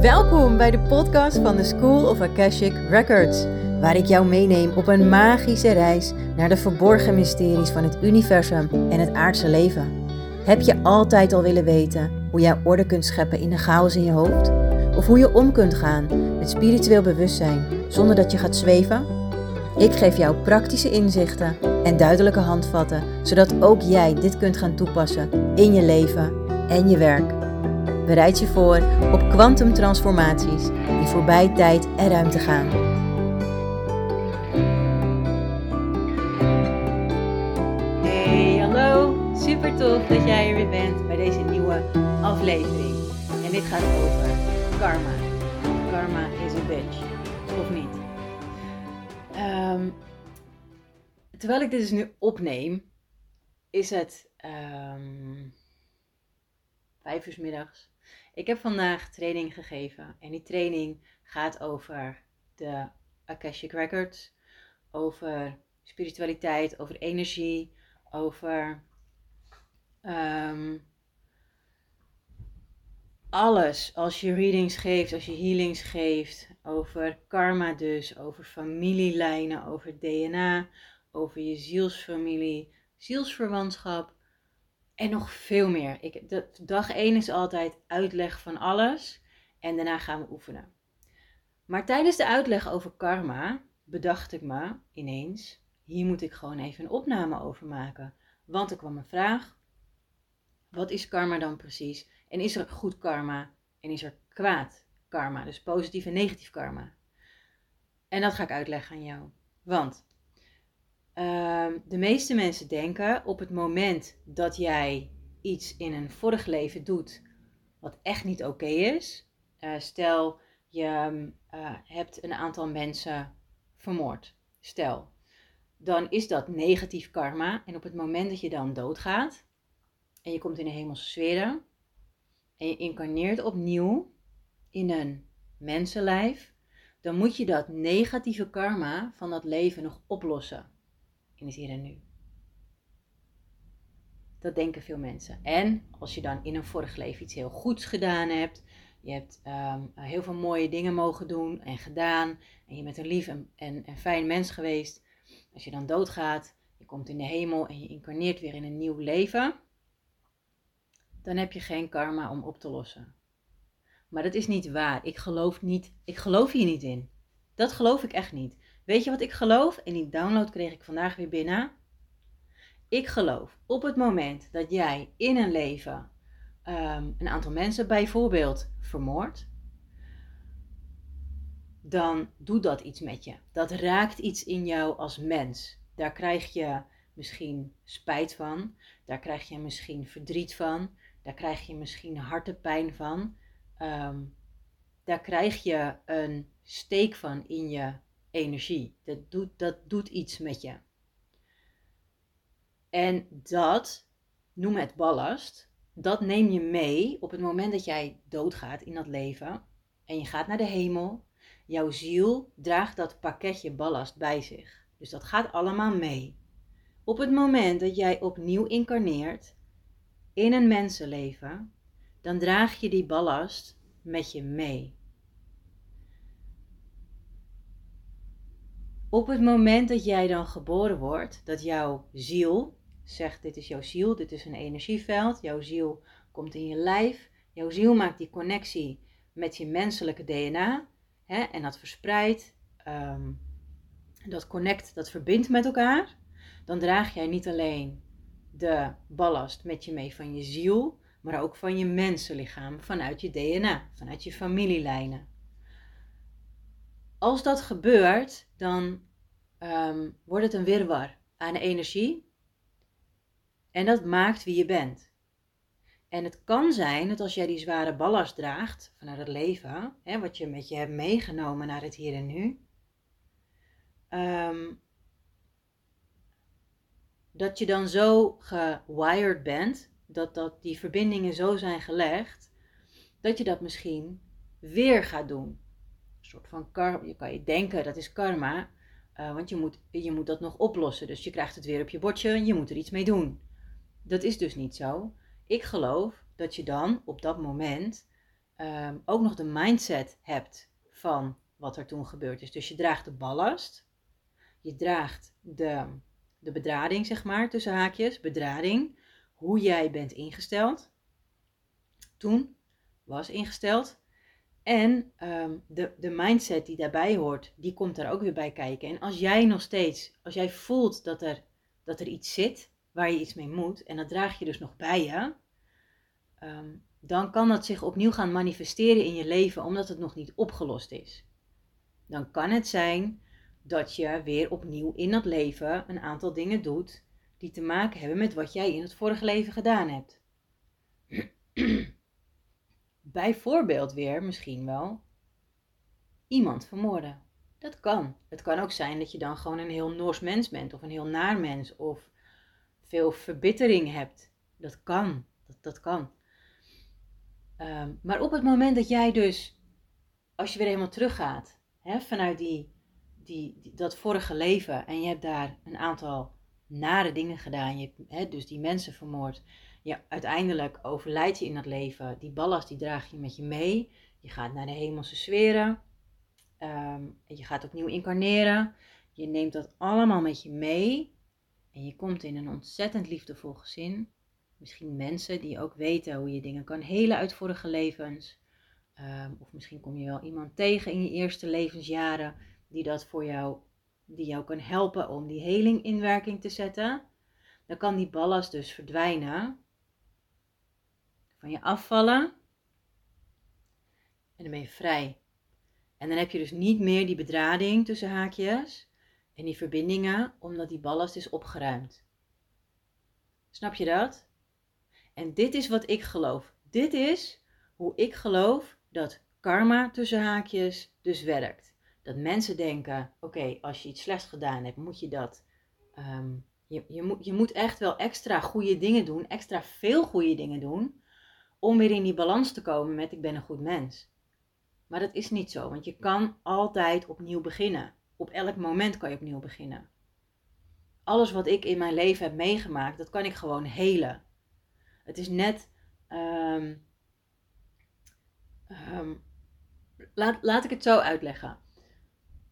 Welkom bij de podcast van de School of Akashic Records, waar ik jou meeneem op een magische reis naar de verborgen mysteries van het universum en het aardse leven. Heb je altijd al willen weten hoe jij orde kunt scheppen in de chaos in je hoofd? Of hoe je om kunt gaan met spiritueel bewustzijn zonder dat je gaat zweven? Ik geef jou praktische inzichten en duidelijke handvatten, zodat ook jij dit kunt gaan toepassen in je leven en je werk. Bereid je voor op kwantumtransformaties die voorbij tijd en ruimte gaan. Hey, hallo. Super tof dat jij er weer bent bij deze nieuwe aflevering. En dit gaat over karma. Karma is a bitch. Of niet? Ehm, terwijl ik dit dus nu opneem, is het um, vijf uur middags. Ik heb vandaag training gegeven en die training gaat over de Akashic Records, over spiritualiteit, over energie, over um, alles. Als je readings geeft, als je healings geeft, over karma dus, over familielijnen, over DNA, over je zielsfamilie, zielsverwantschap en nog veel meer. Ik, de, dag 1 is altijd uitleg van alles en daarna gaan we oefenen. Maar tijdens de uitleg over karma bedacht ik me ineens, hier moet ik gewoon even een opname over maken. Want er kwam een vraag, wat is karma dan precies? En is er goed karma en is er kwaad karma? Dus positief en negatief karma. En dat ga ik uitleggen aan jou. Want Ehm, de meeste mensen denken op het moment dat jij iets in een vorig leven doet wat echt niet oké is. Uh, stel, je uh, hebt een aantal mensen vermoord. Stel, dan is dat negatief karma. En op het moment dat je dan doodgaat en je komt in de hemelse sferen en je incarneert opnieuw in een mensenlijf, dan moet je dat negatieve karma van dat leven nog oplossen in het hier en nu. Dat denken veel mensen. En als je dan in een vorig leven iets heel goeds gedaan hebt, je hebt um, heel veel mooie dingen mogen doen en gedaan, en je bent een lief en, en, en fijn mens geweest, als je dan doodgaat, je komt in de hemel en je incarneert weer in een nieuw leven, dan heb je geen karma om op te lossen. Maar dat is niet waar. Ik geloof, niet, ik geloof hier niet in. Dat geloof ik echt niet. Weet je wat ik geloof? En die download kreeg ik vandaag weer binnen. Ik geloof op het moment dat jij in een leven um, een aantal mensen bijvoorbeeld vermoordt, dan doet dat iets met je. Dat raakt iets in jou als mens. Daar krijg je misschien spijt van, daar krijg je misschien verdriet van, daar krijg je misschien hartepijn van, um, daar krijg je een steek van in je energie. Dat doet, dat doet iets met je. En dat, noem het ballast, dat neem je mee op het moment dat jij doodgaat in dat leven en je gaat naar de hemel. Jouw ziel draagt dat pakketje ballast bij zich. Dus dat gaat allemaal mee. Op het moment dat jij opnieuw incarneert in een mensenleven, dan draag je die ballast met je mee. Op het moment dat jij dan geboren wordt, dat jouw ziel zegt: Dit is jouw ziel, dit is een energieveld. Jouw ziel komt in je lijf. Jouw ziel maakt die connectie met je menselijke DNA. Hè, en dat verspreidt, um, dat connect, dat verbindt met elkaar. Dan draag jij niet alleen de ballast met je mee van je ziel, maar ook van je mensenlichaam, vanuit je DNA, vanuit je familielijnen als dat gebeurt, dan um, wordt het een wirwar aan energie. En dat maakt wie je bent. En het kan zijn dat als jij die zware ballast draagt vanuit het leven, hè, wat je met je hebt meegenomen naar het hier en nu, um, dat je dan zo gewired bent, dat, dat die verbindingen zo zijn gelegd, dat je dat misschien weer gaat doen soort van karma. Je kan je denken dat is karma, uh, want je moet, je moet dat nog oplossen. Dus je krijgt het weer op je bordje en je moet er iets mee doen. Dat is dus niet zo. Ik geloof dat je dan op dat moment ehm, ook nog de mindset hebt van wat er toen gebeurd is. Dus je draagt de ballast, je draagt de, de bedrading, zeg maar, tussen haakjes, bedrading, hoe jij bent ingesteld, toen was ingesteld. En ehm, de, de mindset die daarbij hoort, die komt er ook weer bij kijken. En als jij nog steeds, als jij voelt dat er, dat er iets zit waar je iets mee moet, en dat draag je dus nog bij je, ehm, dan kan dat zich opnieuw gaan manifesteren in je leven, omdat het nog niet opgelost is. Dan kan het zijn dat je weer opnieuw in dat leven een aantal dingen doet die te maken hebben met wat jij in het vorige leven gedaan hebt. Bijvoorbeeld weer misschien wel iemand vermoorden. Dat kan. Het kan ook zijn dat je dan gewoon een heel Noors mens bent of een heel naar mens of veel verbittering hebt. Dat kan. Dat, dat kan. Ehm, maar op het moment dat jij dus, als je weer helemaal teruggaat, hè, vanuit die, die, die, dat vorige leven en je hebt daar een aantal nare dingen gedaan, je hebt hè, dus die mensen vermoord, ja, uiteindelijk overlijd je in dat leven. Die ballast die draag je met je mee. Je gaat naar de hemelse sferen. En je gaat opnieuw incarneren. Je neemt dat allemaal met je mee. En je komt in een ontzettend liefdevol gezin. Misschien mensen die ook weten hoe je dingen kan helen uit vorige levens. Ehm, of misschien kom je wel iemand tegen in je eerste levensjaren die dat voor jou, die jou kan helpen om die heling in werking te zetten. Dan kan die ballast dus verdwijnen van je afvallen. En dan ben je vrij. En dan heb je dus niet meer die bedrading tussen haakjes en die verbindingen, omdat die ballast is opgeruimd. Snap je dat? En dit is wat ik geloof. Dit is hoe ik geloof dat karma tussen haakjes dus werkt. Dat mensen denken: oké, als je iets slechts gedaan hebt, moet je dat. Ehm, je, je, moet, je moet echt wel extra goede dingen doen, extra veel goede dingen doen, om weer in die balans te komen met ik ben een goed mens. Maar dat is niet zo, want je kan altijd opnieuw beginnen. Op elk moment kan je opnieuw beginnen. Alles wat ik in mijn leven heb meegemaakt, dat kan ik gewoon helen. Het is net. Ehm, ehm, laat, laat ik het zo uitleggen.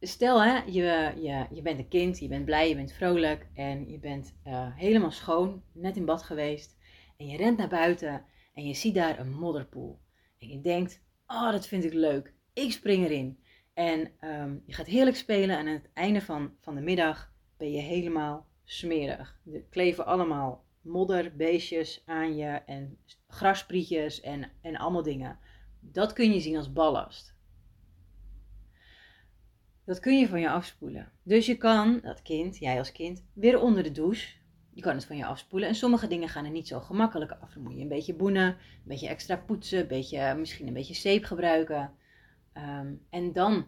Stel, hè, je, je, je bent een kind, je bent blij, je bent vrolijk en je bent uh, helemaal schoon, net in bad geweest. En je rent naar buiten en je ziet daar een modderpoel. En je denkt, oh dat vind ik leuk, ik spring erin. En um, je gaat heerlijk spelen en aan het einde van, van de middag ben je helemaal smerig. Er kleven allemaal modderbeestjes aan je en grasprietjes en, en allemaal dingen. Dat kun je zien als ballast. Dat kun je van je afspoelen. Dus je kan dat kind, jij als kind, weer onder de douche je kan het van je afspoelen. En sommige dingen gaan er niet zo gemakkelijk af. Dan moet je een beetje boenen, een beetje extra poetsen, een beetje, misschien een beetje zeep gebruiken. Ehm, en dan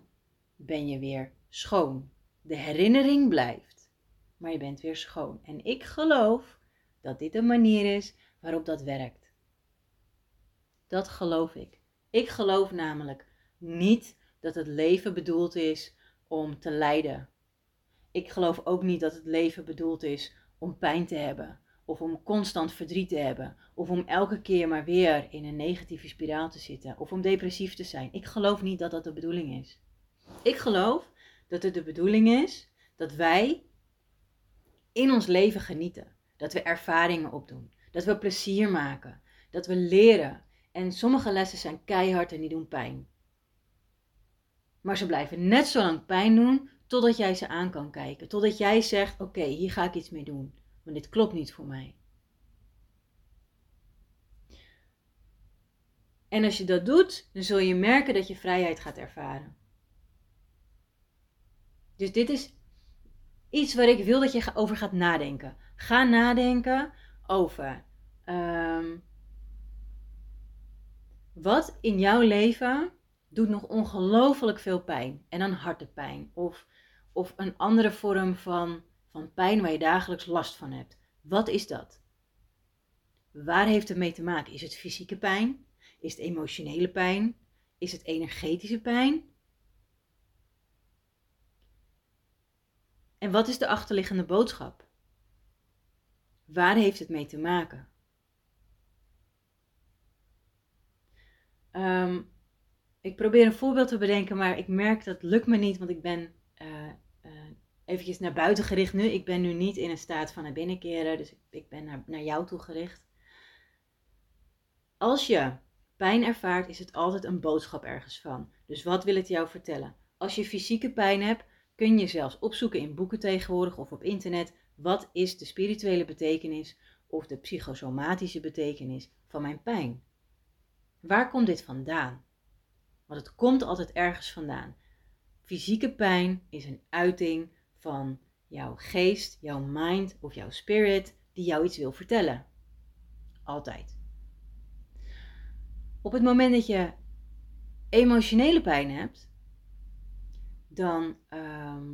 ben je weer schoon. De herinnering blijft, maar je bent weer schoon. En ik geloof dat dit een manier is waarop dat werkt. Dat geloof ik. Ik geloof namelijk niet dat het leven bedoeld is om te lijden. Ik geloof ook niet dat het leven bedoeld is om pijn te hebben, of om constant verdriet te hebben, of om elke keer maar weer in een negatieve spiraal te zitten, of om depressief te zijn. Ik geloof niet dat dat de bedoeling is. Ik geloof dat het de bedoeling is dat wij in ons leven genieten, dat we ervaringen opdoen, dat we plezier maken, dat we leren. En sommige lessen zijn keihard en die doen pijn. Maar ze blijven net zo lang pijn doen Totdat jij ze aan kan kijken. Totdat jij zegt: Oké, hier ga ik iets mee doen. Maar dit klopt niet voor mij. En als je dat doet, dan zul je merken dat je vrijheid gaat ervaren. Dus dit is iets waar ik wil dat je over gaat nadenken. Ga nadenken over um, wat in jouw leven doet nog ongelooflijk veel pijn. En dan hartepijn. Of of een andere vorm van, van pijn waar je dagelijks last van hebt. Wat is dat? Waar heeft het mee te maken? Is het fysieke pijn? Is het emotionele pijn? Is het energetische pijn? En wat is de achterliggende boodschap? Waar heeft het mee te maken? Ehm, ik probeer een voorbeeld te bedenken, maar ik merk dat lukt me niet, want ik ben uh, eventjes naar buiten gericht nu. Ik ben nu niet in een staat van naar binnen keren, dus ik, ik ben naar, naar jou toe gericht. Als je pijn ervaart, is het altijd een boodschap ergens van. Dus wat wil het jou vertellen? Als je fysieke pijn hebt, kun je zelfs opzoeken in boeken tegenwoordig of op internet. Wat is de spirituele betekenis of de psychosomatische betekenis van mijn pijn? Waar komt dit vandaan? Want het komt altijd ergens vandaan. Fysieke pijn is een uiting van jouw geest, jouw mind of jouw spirit die jou iets wil vertellen. Altijd. Op het moment dat je emotionele pijn hebt, dan ehm,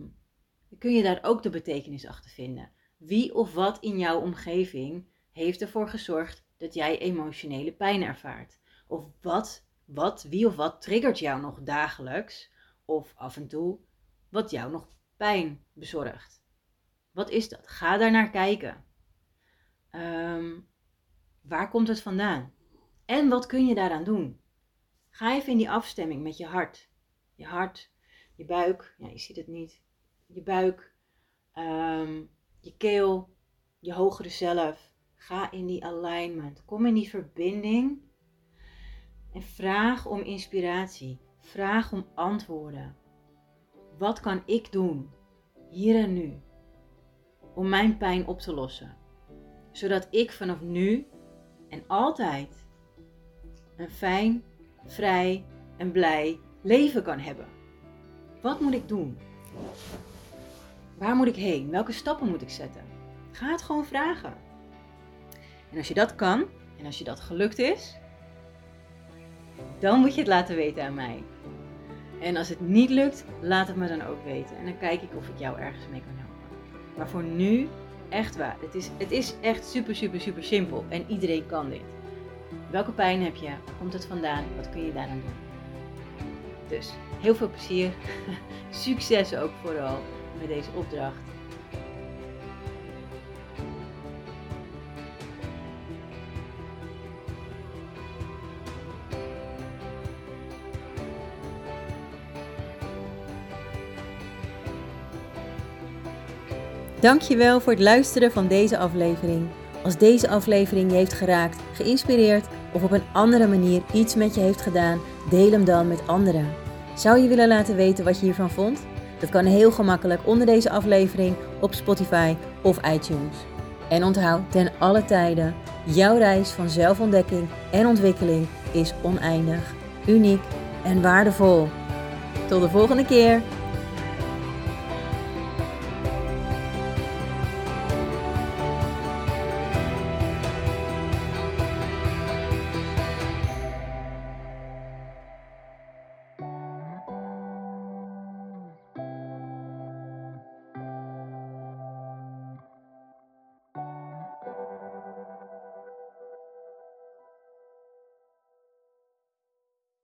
kun je daar ook de betekenis achter vinden. Wie of wat in jouw omgeving heeft ervoor gezorgd dat jij emotionele pijn ervaart? Of wat, wat, wie of wat triggert jou nog dagelijks of af en toe wat jou nog pijn bezorgt? Wat is dat? Ga daar naar kijken. Um, waar komt het vandaan? En wat kun je daaraan doen? Ga even in die afstemming met je hart. Je hart, je buik, ja, je ziet het niet. Je buik, um, je keel, je hogere zelf. Ga in die alignment. Kom in die verbinding. En vraag om inspiratie. Vraag om antwoorden. Wat kan ik doen, hier en nu, om mijn pijn op te lossen? Zodat ik vanaf nu en altijd een fijn, vrij en blij leven kan hebben. Wat moet ik doen? Waar moet ik heen? Welke stappen moet ik zetten? Ga het gewoon vragen. En als je dat kan en als je dat gelukt is, dan moet je het laten weten aan mij. En als het niet lukt, laat het me dan ook weten. En dan kijk ik of ik jou ergens mee kan helpen. Maar voor nu, echt waar. Het is, het is echt super, super, super simpel. En iedereen kan dit. Welke pijn heb je? Waar komt het vandaan? Wat kun je daaraan doen? Dus heel veel plezier. Succes ook vooral met deze opdracht. Dankjewel voor het luisteren van deze aflevering. Als deze aflevering je heeft geraakt, geïnspireerd of op een andere manier iets met je heeft gedaan, deel hem dan met anderen. Zou je willen laten weten wat je hiervan vond? Dat kan heel gemakkelijk onder deze aflevering op Spotify of iTunes. En onthoud ten alle tijden, jouw reis van zelfontdekking en ontwikkeling is oneindig, uniek en waardevol. Tot de volgende keer!